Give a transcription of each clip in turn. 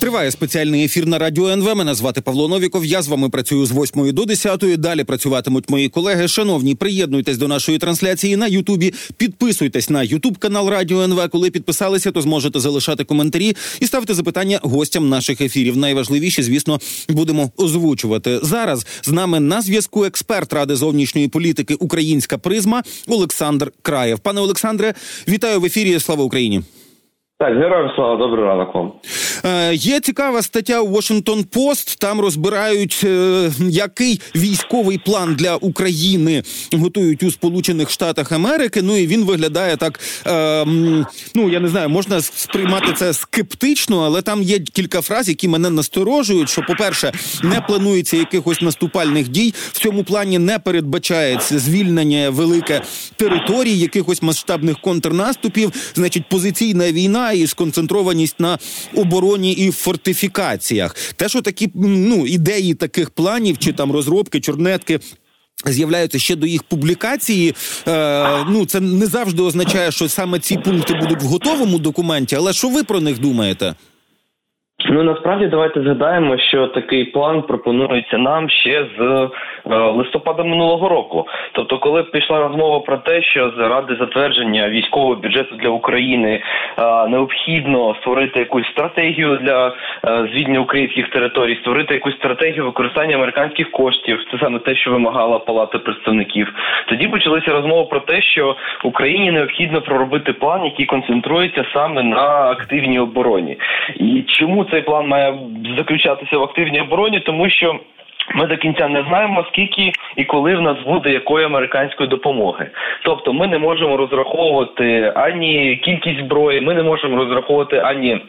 Триває спеціальний ефір на радіо НВ. Мене звати Павло Новіков. Я з вами працюю з 8 до 10. Далі працюватимуть мої колеги. Шановні, приєднуйтесь до нашої трансляції на Ютубі. Підписуйтесь на Ютуб канал Радіо НВ. Коли підписалися, то зможете залишати коментарі і ставити запитання гостям наших ефірів. Найважливіше, звісно, будемо озвучувати зараз. З нами на зв'язку експерт ради зовнішньої політики Українська призма Олександр Краєв. Пане Олександре, вітаю в ефірі. Слава Україні. Так, героям слава, добрий ранок вам. Е, Є цікава стаття у Washington Post, Там розбирають, е, який військовий план для України готують у Сполучених Штатах Америки. Ну і він виглядає так. Е, ну я не знаю, можна сприймати це скептично, але там є кілька фраз, які мене насторожують. Що, по-перше, не планується якихось наступальних дій. В цьому плані не передбачається звільнення велике територій, якихось масштабних контрнаступів. Значить, позиційна війна і сконцентрованість на обороні і фортифікаціях. Те, що такі ну ідеї таких планів чи там розробки, чорнетки. З'являються ще до їх публікації. Е, Ну це не завжди означає, що саме ці пункти будуть в готовому документі. Але що ви про них думаєте? Ну насправді давайте згадаємо, що такий план пропонується нам ще з е, листопада минулого року. Тобто, коли пішла розмова про те, що заради затвердження військового бюджету для України е, необхідно створити якусь стратегію для е, звільнення українських територій, створити якусь стратегію використання американських коштів, це саме те, що вимагала Палата представників. Тоді почалися розмови про те, що Україні необхідно проробити план, який концентрується саме на активній обороні. І чому цей план має заключатися в активній обороні, тому що. Ми до кінця не знаємо, скільки і коли в нас буде якої американської допомоги. Тобто, ми не можемо розраховувати ані кількість зброї, ми не можемо розраховувати ані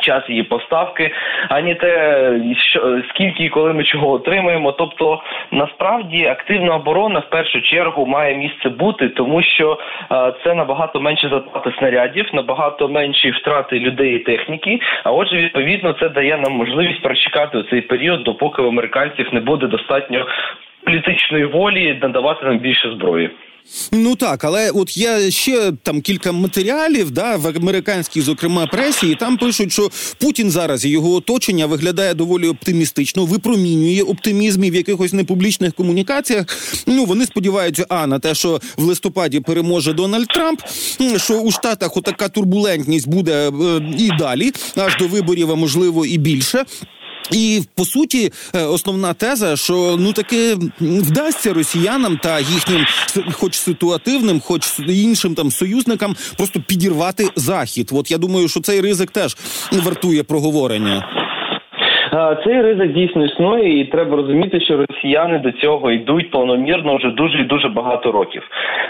час її поставки, ані те, що скільки і коли ми чого отримаємо. Тобто, насправді активна оборона в першу чергу має місце бути, тому що е, це набагато менше затрати снарядів, набагато менші втрати людей і техніки. А отже, відповідно, це дає нам можливість прочекати цей період, допоки в американців не буде достатньо політичної волі надавати нам більше зброї. Ну так, але от є ще там кілька матеріалів, да, в американській, зокрема, пресі, і там пишуть, що Путін зараз і його оточення виглядає доволі оптимістично, випромінює оптимізм і в якихось непублічних комунікаціях. Ну вони сподіваються, а на те, що в листопаді переможе Дональд Трамп, що у Штатах отака турбулентність буде е, і далі, аж до виборів, а можливо, і більше. І по суті, е, основна теза, що ну таки вдасться росіянам та їхнім, хоч ситуативним, хоч іншим там союзникам, просто підірвати захід. От я думаю, що цей ризик теж вартує проговорення. Цей ризик дійсно існує, і треба розуміти, що росіяни до цього йдуть планомірно вже дуже і дуже багато років.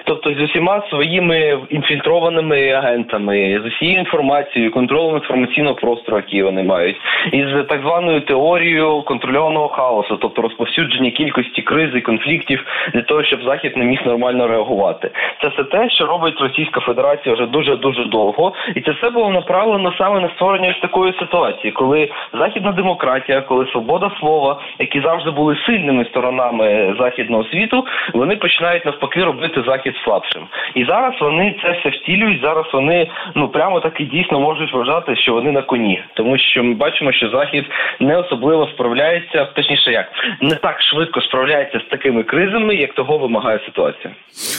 Тобто, з усіма своїми інфільтрованими агентами, з усією інформацією, контролем інформаційного простору, який вони мають, із так званою теорією контрольованого хаосу, тобто розповсюдження кількості криз і конфліктів для того, щоб захід не міг нормально реагувати. Це все те, що робить Російська Федерація вже дуже дуже довго, і це все було направлено саме на створення такої ситуації, коли західна демократія демократія, коли свобода слова, які завжди були сильними сторонами західного світу, вони починають навпаки робити захід слабшим. І зараз вони це все втілюють. Зараз вони ну прямо таки дійсно можуть вважати, що вони на коні, тому що ми бачимо, що захід не особливо справляється, точніше, як не так швидко справляється з такими кризами, як того вимагає ситуація.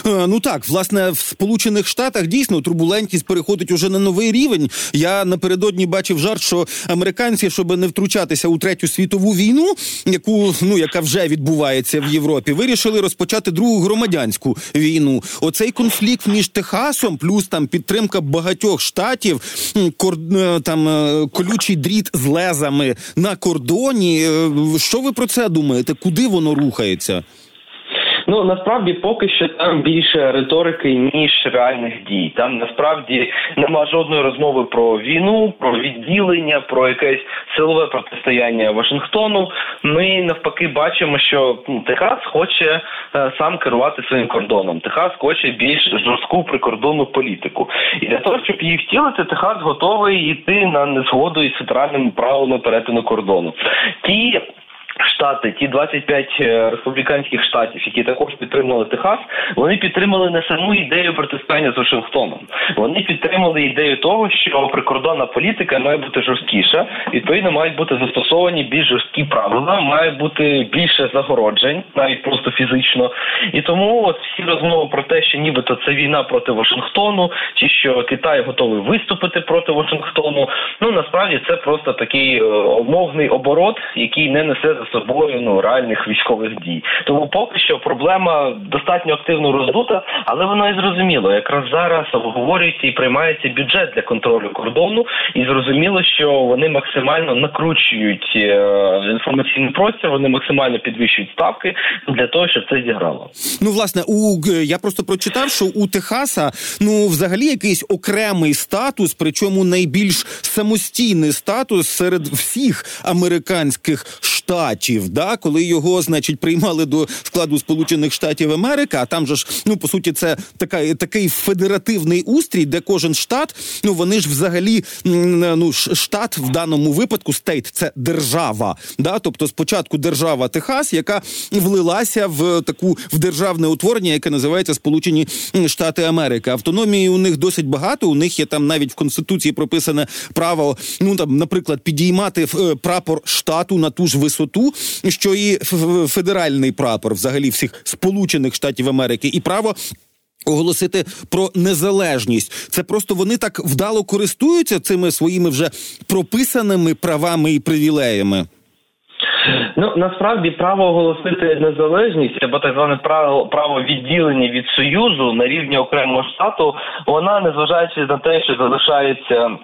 Е, ну так, власне, в Сполучених Штатах дійсно турбулентність переходить уже на новий рівень. Я напередодні бачив жарт, що американці, щоб не втручатися втрутитися у третю світову війну, яку ну яка вже відбувається в Європі, вирішили розпочати другу громадянську війну. Оцей конфлікт між Техасом, плюс там підтримка багатьох штатів, кор, е, там е, колючий дріт з лезами на кордоні. Е, що ви про це думаєте? Куди воно рухається? Ну насправді поки що там більше риторики ніж реальних дій. Там насправді нема жодної розмови про війну, про відділення, про якесь силове протистояння Вашингтону. Ми навпаки бачимо, що ну, Техас хоче е, сам керувати своїм кордоном. Техас хоче більш жорстку прикордонну політику, і для того, щоб її втілити, Техас готовий йти на незгоду із федеральними правилами перетину кордону. Ті штати, ті 25 е, республіканських штатів, які також підтримали Техас, вони підтримали не саму ідею протистояння з Вашингтоном. Вони підтримали ідею того, що прикордонна політика має бути жорсткіша. Відповідно, мають бути застосовані більш жорсткі правила, має бути більше загороджень, навіть просто фізично. І тому от всі розмови про те, що нібито це війна проти Вашингтону, чи що Китай готовий виступити проти Вашингтону. Ну насправді це просто такий е, умовний оборот, який не несе за собою ну реальних військових дій. Тому поки що проблема достатньо активно роздута, але вона і зрозуміло. Якраз зараз обговорюється і приймається бюджет для контролю кордону, і зрозуміло, що вони максимально накручують е, інформаційний простір, вони максимально підвищують ставки для того, щоб це зіграло. Ну власне, у я просто прочитав, що у Техаса ну взагалі якийсь окремий статус, причому найбільш самостійний статус серед всіх американських штатів, да, коли його, значить, приймали до складу Сполучених Штатів Америки, а там же ж, ну по суті, це така такий федеративний устрій, де кожен штат, ну вони ж взагалі ну штат в даному випадку стейт це держава. Да, тобто спочатку держава Техас, яка влилася в таку в державне утворення, яке називається Сполучені Штати Америки. Автономії у них досить багато. У них є там навіть в конституції прописане право, ну там, наприклад, підіймати е, прапор штату на ту ж висоту, що і федеральний прапор, взагалі всіх сполучених штатів Америки, і право. Оголосити про незалежність, це просто вони так вдало користуються цими своїми вже прописаними правами і привілеями. Ну насправді право оголосити незалежність або так зване право право відділення від союзу на рівні окремого штату, вона незважаючи на те, що залишається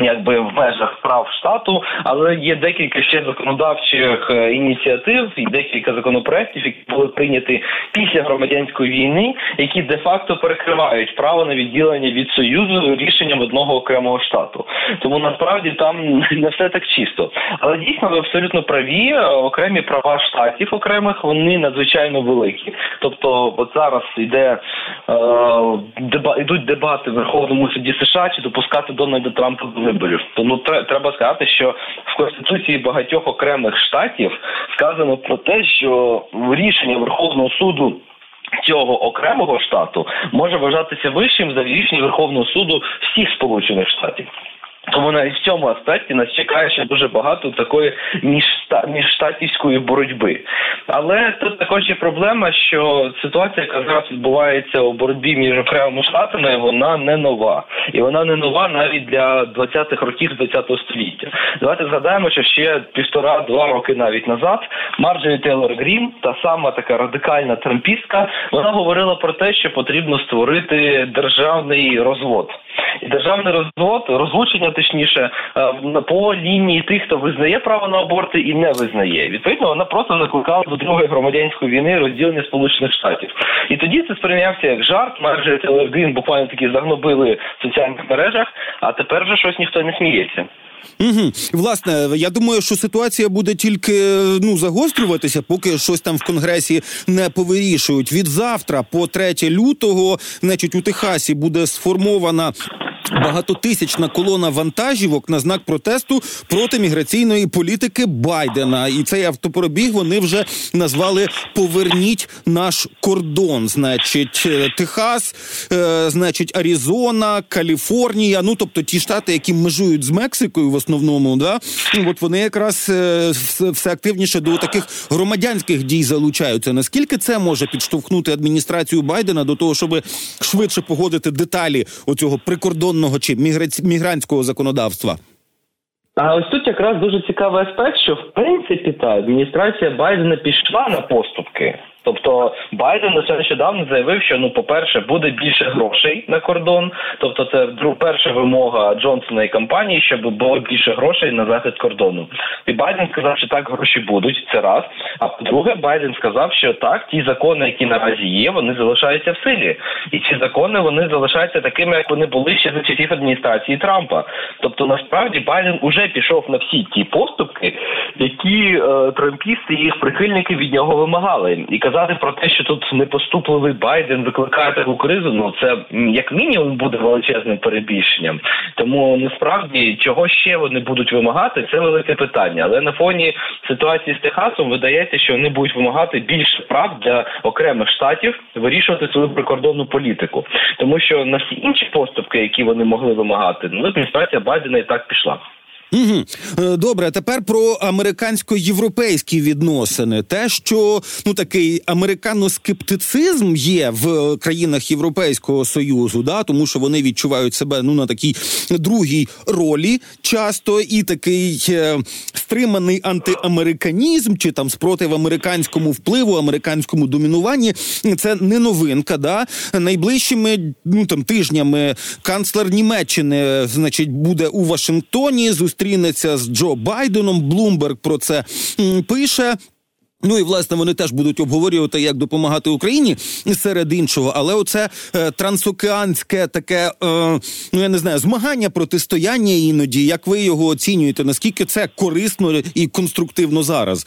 якби в межах прав штату, але є декілька ще законодавчих е, ініціатив і декілька законопроектів, які були прийняті після громадянської війни, які де-факто перекривають право на відділення від союзу рішенням одного окремого штату. Тому насправді там не все так чисто. Але дійсно ви абсолютно праві. Окремі права штатів окремих вони надзвичайно великі. Тобто, от зараз йде е, деба йдуть дебати в Верховному суді США чи допускати Дональда Трампа виборів. Тому треба сказати, що в конституції багатьох окремих штатів сказано про те, що рішення Верховного суду. Цього окремого штату може вважатися вищим за рішення Верховного суду всіх Сполучених Штатів. Тому навіть в цьому аспекті нас чекає ще дуже багато такої міжштатівської боротьби. Але тут також є проблема, що ситуація, яка зараз відбувається у боротьбі між окремими штатами, вона не нова, і вона не нова навіть для 20-х років 20-го століття. Давайте згадаємо, що ще півтора-два роки навіть назад Марджорі Тейлор Грім, та сама така радикальна трампістка, вона говорила про те, що потрібно створити державний розвод. І державний розвод розлучення точніше е, по лінії тих, хто визнає право на аборти і не визнає. Відповідно, вона просто закликала до другої громадянської війни розділення Сполучених Штатів. І тоді це сприйнявся як жарт. Майже Телергрін буквально таки загнобили в соціальних мережах, а тепер вже щось ніхто не сміється. Угу. Власне, я думаю, що ситуація буде тільки ну загострюватися, поки щось там в конгресі не повирішують. Від завтра, по 3 лютого, значить, у Техасі буде сформована багатотисячна колона вантажівок на знак протесту проти міграційної політики Байдена. І цей автопробіг вони вже назвали Поверніть наш кордон. Значить, е, Техас, е, значить, Аризона, Каліфорнія. Ну тобто ті штати, які межують з Мексикою, в основному, да от вони якраз е, все активніше до таких громадянських дій залучаються. Наскільки це може підштовхнути адміністрацію Байдена до того, щоб швидше погодити деталі оцього прикордонного закордонного чи мігрантського законодавства? А ось тут якраз дуже цікавий аспект, що в принципі та адміністрація Байдена пішла на поступки. Тобто Байден лише нещодавно заявив, що ну, по-перше, буде більше грошей на кордон. Тобто, це перша вимога Джонсона і компанії, щоб було більше грошей на захист кордону. І Байден сказав, що так гроші будуть. Це раз. А по-друге, Байден сказав, що так, ті закони, які наразі є, вони залишаються в силі, і ці закони вони залишаються такими, як вони були ще за часів адміністрації Трампа. Тобто, насправді Байден уже пішов на всі ті поступки, які е, трампісти і їх прихильники від нього вимагали, і казати про те, що тут непоступливий Байден викликає таку кризу. Ну це як мінімум буде величезним перебільшенням. Тому насправді чого ще вони будуть вимагати, це велике питання. Але на фоні ситуації з Техасом видається, що вони будуть вимагати більше прав для окремих штатів вирішувати свою прикордонну політику, тому що на всі інші поступки, які вони могли вимагати, ну адміністрація Байдена і так пішла. Угу. Добре, тепер про американсько-європейські відносини. Те, що ну такий американоскептицизм є в країнах Європейського союзу, да, тому що вони відчувають себе ну на такій другій ролі, часто і такий е, стриманий антиамериканізм чи там спротив американському впливу, американському домінуванні. Це не новинка. Да, найближчими ну там тижнями канцлер Німеччини, значить, буде у Вашингтоні. Зустріч зустрінеться з Джо Байденом. Блумберг про це пише. Ну і власне вони теж будуть обговорювати, як допомагати Україні серед іншого. Але оце е, трансокеанське таке, е, ну я не знаю, змагання протистояння іноді. Як ви його оцінюєте? Наскільки це корисно і конструктивно зараз?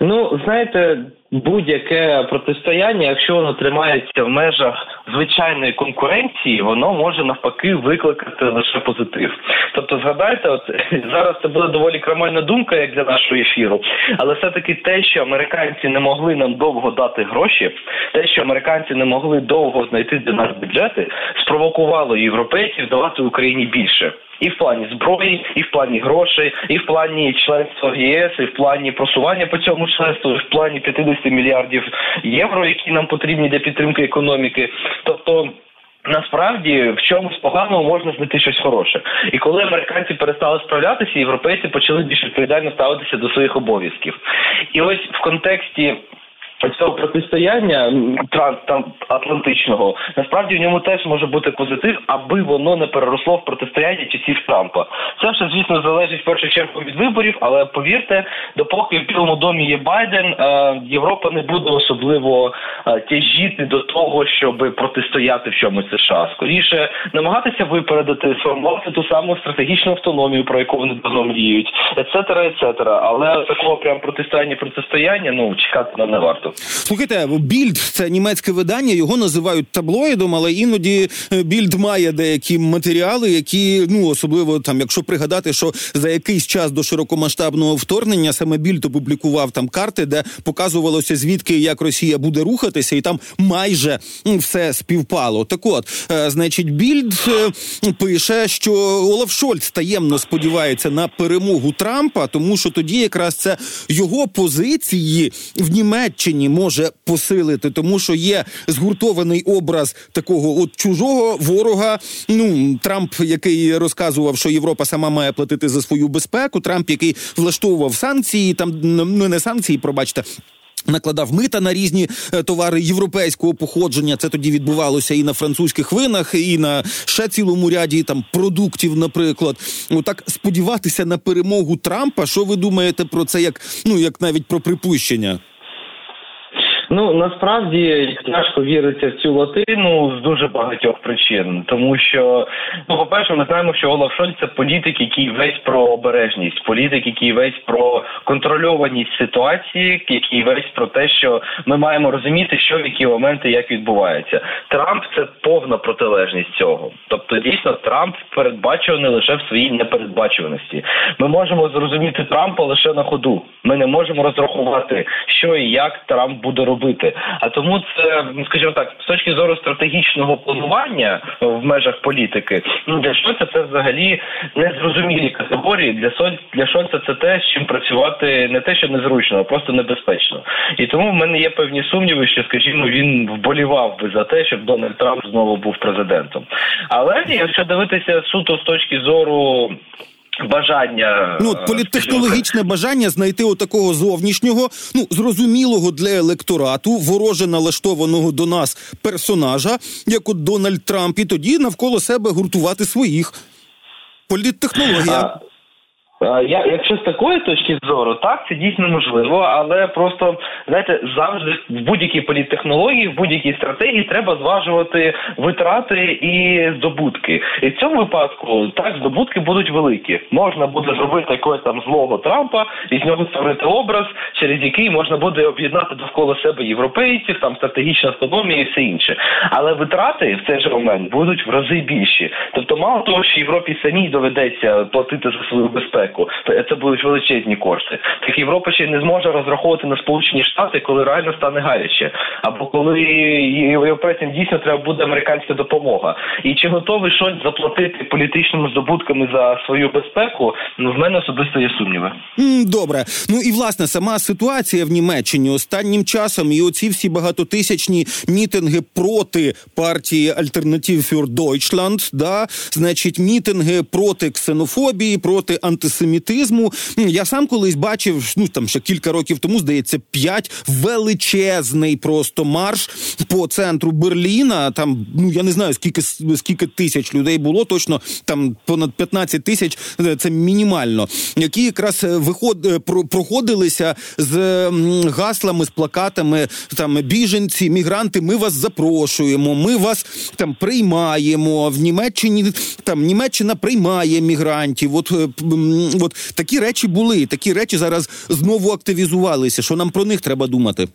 Ну знаєте будь-яке протистояння, якщо воно тримається в межах звичайної конкуренції, воно може навпаки викликати лише позитив. Тобто, згадайте, от зараз це буде доволі крамольна думка, як для нашого ефіру, але все таки те, що американці не могли нам довго дати гроші, те, що американці не могли довго знайти для нас бюджети, спровокувало європейців давати Україні більше. І в плані зброї, і в плані грошей, і в плані членства в ЄС, і в плані просування по цьому членству, і в плані 50 мільярдів євро, які нам потрібні для підтримки економіки. Тобто. Насправді в чомусь поганому можна знайти щось хороше, і коли американці перестали справлятися, європейці почали більш відповідально ставитися до своїх обов'язків. І ось в контексті цього протистояння трансатлантичного насправді в ньому теж може бути позитив, аби воно не переросло в протистояння часів Трампа. Це все, звісно, залежить в першу чергу від виборів, але повірте, допоки в Білому домі є Байден, е, Європа не буде особливо е, тяжіти до того, щоб протистояти в чомусь США. Скоріше намагатися випередити сформувати ту саму стратегічну автономію, про яку вони давно мріють, ецетера, ецетера. Але такого прям протистояння протистояння ну чекати нам не варто. Слухайте, більд це німецьке видання, його називають таблоїдом, але іноді е, більд має деякі матеріали, які ну особливо там, якщо пригадати, що за якийсь час до широкомасштабного вторгнення саме більд опублікував там карти, де показувалося звідки як Росія буде рухатися, і там майже все співпало. Так, от е, значить, більд е, пише, що Олаф Шольц таємно сподівається на перемогу Трампа, тому що тоді якраз це його позиції в Німеччині. Україні може посилити, тому що є згуртований образ такого от чужого ворога. Ну Трамп, який розказував, що Європа сама має платити за свою безпеку. Трамп, який влаштовував санкції, там ну не санкції, пробачте. Накладав мита на різні е, товари європейського походження. Це тоді відбувалося і на французьких винах, і на ще цілому ряді там продуктів. Наприклад, отак сподіватися на перемогу Трампа. Що ви думаєте про це? Як ну як навіть про припущення? Ну насправді тяжко віриться в цю латину з дуже багатьох причин, тому що ну, по перше, ми знаємо, що Олаф Шольц – це політик, який весь про обережність, політик, який весь про контрольованість ситуації, який весь про те, що ми маємо розуміти, що в які моменти як відбувається. Трамп це повна протилежність цього. Тобто, дійсно, Трамп передбачуваний лише в своїй непередбачуваності. Ми можемо зрозуміти Трампа лише на ходу. Ми не можемо розрахувати, що і як Трамп буде робити робити. А тому це, скажімо так, з точки зору стратегічного планування в межах політики, ну для Шольца це взагалі незрозумілі категорії. Для Соль для Шольца це те, з чим працювати не те, що незручно, а просто небезпечно. І тому в мене є певні сумніви, що, скажімо, він вболівав би за те, щоб Дональд Трамп знову був президентом. Але якщо дивитися суто з точки зору Бажання ну політтехнологічне бажання знайти отакого зовнішнього, ну зрозумілого для електорату, вороже налаштованого до нас персонажа, як от Дональд Трамп, і тоді навколо себе гуртувати своїх політтехнологія. Я, якщо з такої точки зору, так це дійсно можливо, але просто знаєте, завжди в будь-якій політтехнології, в будь-якій стратегії треба зважувати витрати і здобутки. І в цьому випадку так здобутки будуть великі. Можна буде зробити якогось там злого Трампа і з нього створити образ, через який можна буде об'єднати довкола себе європейців, там стратегічна автономія і все інше. Але витрати в цей же момент будуть в рази більші. Тобто, мало того, що Європі самій доведеться платити за свою безпеку, то це будуть величезні кошти. Так Європа ще не зможе розраховувати на Сполучені Штати, коли реально стане гаряче, або коли європейцям дійсно треба буде американська допомога. І чи готовий щось заплатити політичними здобутками за свою безпеку? Ну в мене особисто є сумніви. Добре, ну і власне сама ситуація в Німеччині останнім часом і оці всі багатотисячні мітинги проти партії Альтернатив für Deutschland, да, значить, мітинги проти ксенофобії, проти антисемітизму. Я сам колись бачив, ну там ще кілька років тому, здається, п'ять величезний просто марш по центру Берліна. Там ну я не знаю скільки скільки тисяч людей було. Точно там понад 15 тисяч. Е, це мінімально, які якраз е, виход е, проходилися з гаслами, з плакатами там біженці, мігранти. Ми вас запрошуємо. Ми вас там приймаємо в Німеччині. Там Німеччина приймає мігрантів. От от такі речі були. Такі речі зараз знову активізувалися. Що нам про них треба думати?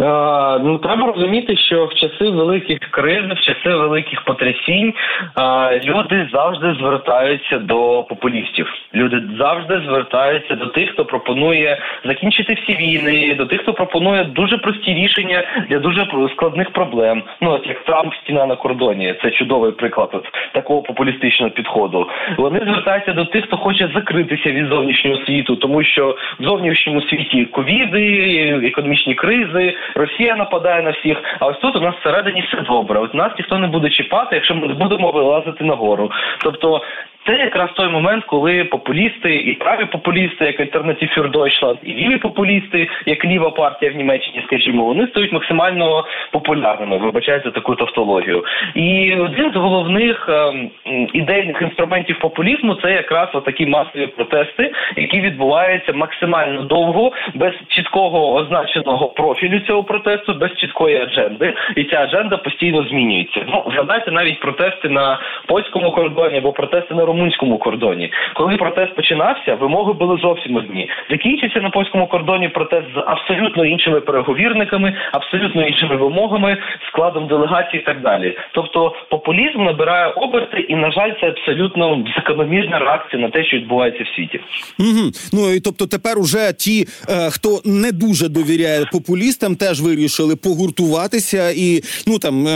Е, ну треба розуміти, що в часи великих криз, в часи великих потрясінь е, люди завжди звертаються до популістів. Люди завжди звертаються до тих, хто пропонує закінчити всі війни, до тих, хто пропонує дуже прості рішення для дуже складних проблем. Ну от як Трамп стіна на кордоні, це чудовий приклад от такого популістичного підходу. Вони звертаються до тих, хто хоче закритися від зовнішнього світу, тому що в зовнішньому світі ковіди, економічні кризи. Росія нападає на всіх. А ось тут у нас всередині все добре. От нас ніхто не буде чіпати, якщо ми не будемо вилазити нагору. Тобто це якраз той момент, коли популісти і праві популісти, як Альтернатив Deutschland, і ліві популісти, як ліва партія в Німеччині, скажімо, вони стають максимально популярними. Вибачайте таку тавтологію. І один з головних ем, ідейних інструментів популізму це якраз такі масові протести, які відбуваються максимально довго, без чіткого означеного профілю цього протесту, без чіткої адженди, і ця адженда постійно змінюється. Ну згадайте навіть протести на польському кордоні або протести на румунському кордоні. Коли протест починався, вимоги були зовсім одні. Закінчиться на польському кордоні протест з абсолютно іншими переговірниками, абсолютно іншими вимогами, складом делегації і так далі. Тобто популізм набирає оберти, і на жаль, це абсолютно закономірна реакція на те, що відбувається в світі. Угу. Ну і тобто, тепер уже ті, е, хто не дуже довіряє популістам, теж вирішили погуртуватися і ну там е,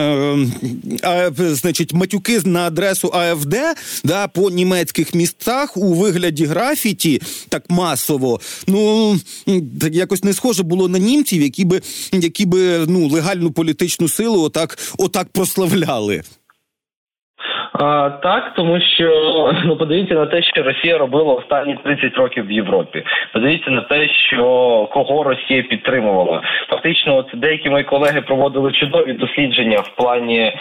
е, значить матюки на адресу АФД да по німецьких містах у вигляді графіті так масово. Ну якось не схоже було на німців, які би які би ну легальну політичну силу отак, отак прославляли. А, Так, тому що ну подивіться на те, що Росія робила останні 30 років в Європі. Подивіться на те, що кого Росія підтримувала. Фактично, от деякі мої колеги проводили чудові дослідження в плані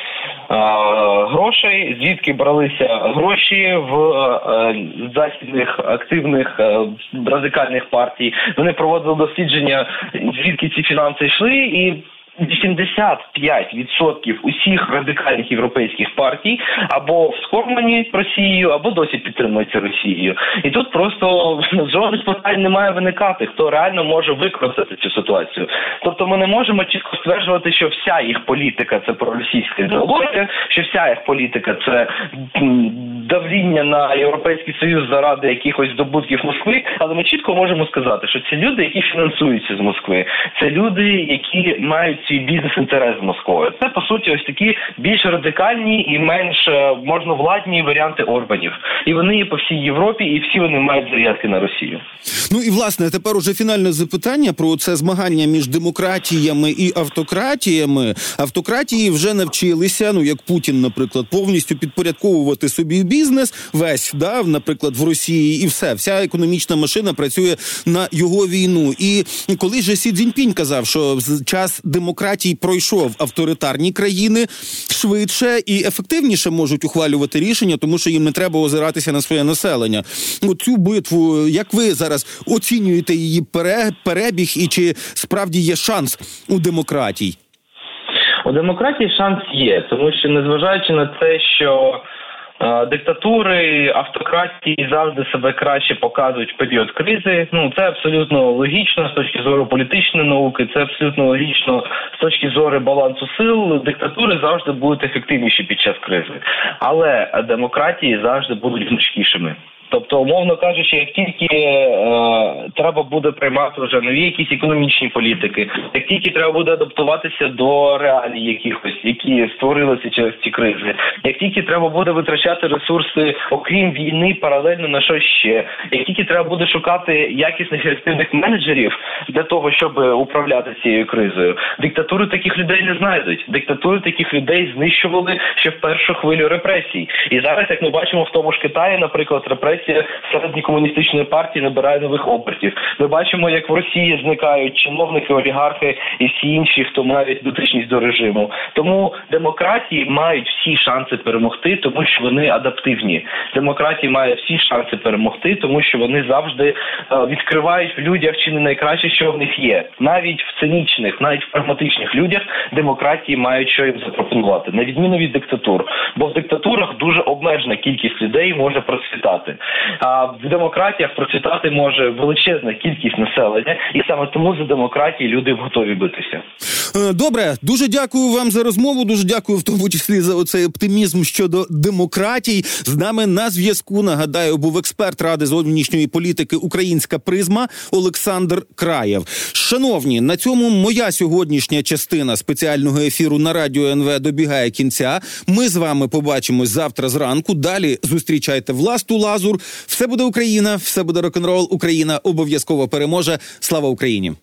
а, грошей, звідки бралися гроші в а, західних активних а, радикальних партій. Вони проводили дослідження, звідки ці фінанси йшли і. 85% усіх радикальних європейських партій або скормлені Росією, або досі підтримуються Росією, і тут просто жодних питань не має виникати, хто реально може використати цю ситуацію. Тобто, ми не можемо чітко стверджувати, що вся їх політика це проросійська ідеологія, що вся їх політика це давління на європейський союз заради якихось здобутків Москви, але ми чітко можемо сказати, що ці люди, які фінансуються з Москви, це люди, які мають свій бізнес-інтерес з Москвою. Це по суті ось такі більш радикальні і менш е, можновладні варіанти Орбанів, і вони є по всій Європі, і всі вони мають зарядки на Росію. Ну і власне тепер уже фінальне запитання про це змагання між демократіями і автократіями. Автократії вже навчилися, ну як Путін, наприклад, повністю підпорядковувати собі бізнес, весь да, наприклад, в Росії, і все, вся економічна машина працює на його війну. І коли же Сі Цзіньпінь казав, що час демократії пройшов авторитарні країни швидше і ефективніше можуть ухвалювати рішення, тому що їм не треба озиратися на своє населення. Цю битву, як ви зараз оцінюєте її перебіг, і чи справді є шанс у демократії? У демократії шанс є, тому що незважаючи на те, що диктатури, автократії завжди себе краще показують в період кризи. Ну це абсолютно логічно з точки зору політичної науки. Це абсолютно логічно з точки зору балансу сил. Диктатури завжди будуть ефективніші під час кризи, але демократії завжди будуть гнучкішими. Тобто, умовно кажучи, як тільки е, треба буде приймати вже нові якісь економічні політики, як тільки треба буде адаптуватися до реалій якихось, які створилися через ці кризи, як тільки треба буде витрачати ресурси, окрім війни, паралельно на що ще, як тільки треба буде шукати якісних ефективних менеджерів для того, щоб управляти цією кризою, диктатури таких людей не знайдуть. Диктатури таких людей знищували ще в першу хвилю репресій, і зараз, як ми бачимо в тому ж Китаї, наприклад, репресії агресія середньої комуністичної партії набирає нових обертів. Ми бачимо, як в Росії зникають чиновники, олігархи і всі інші, хто мають дотичність до режиму. Тому демократії мають всі шанси перемогти, тому що вони адаптивні. Демократії має всі шанси перемогти, тому що вони завжди е, відкривають в людях чи не найкраще, що в них є. Навіть в цинічних, навіть в прагматичних людях демократії мають що їм запропонувати, на відміну від диктатур. Бо в диктатурах дуже обмежена кількість людей може процвітати. А в демократіях процвітати може величезна кількість населення, і саме тому за демократії люди готові битися. Е, добре, дуже дякую вам за розмову. Дуже дякую, в тому числі за оцей оптимізм щодо демократій. З нами на зв'язку нагадаю, був експерт ради зовнішньої політики Українська призма Олександр Краєв. Шановні, на цьому моя сьогоднішня частина спеціального ефіру на радіо НВ добігає кінця. Ми з вами побачимось завтра зранку. Далі зустрічайте власту лазур. Все буде Україна, все буде рок н рол Україна обов'язково переможе. Слава Україні.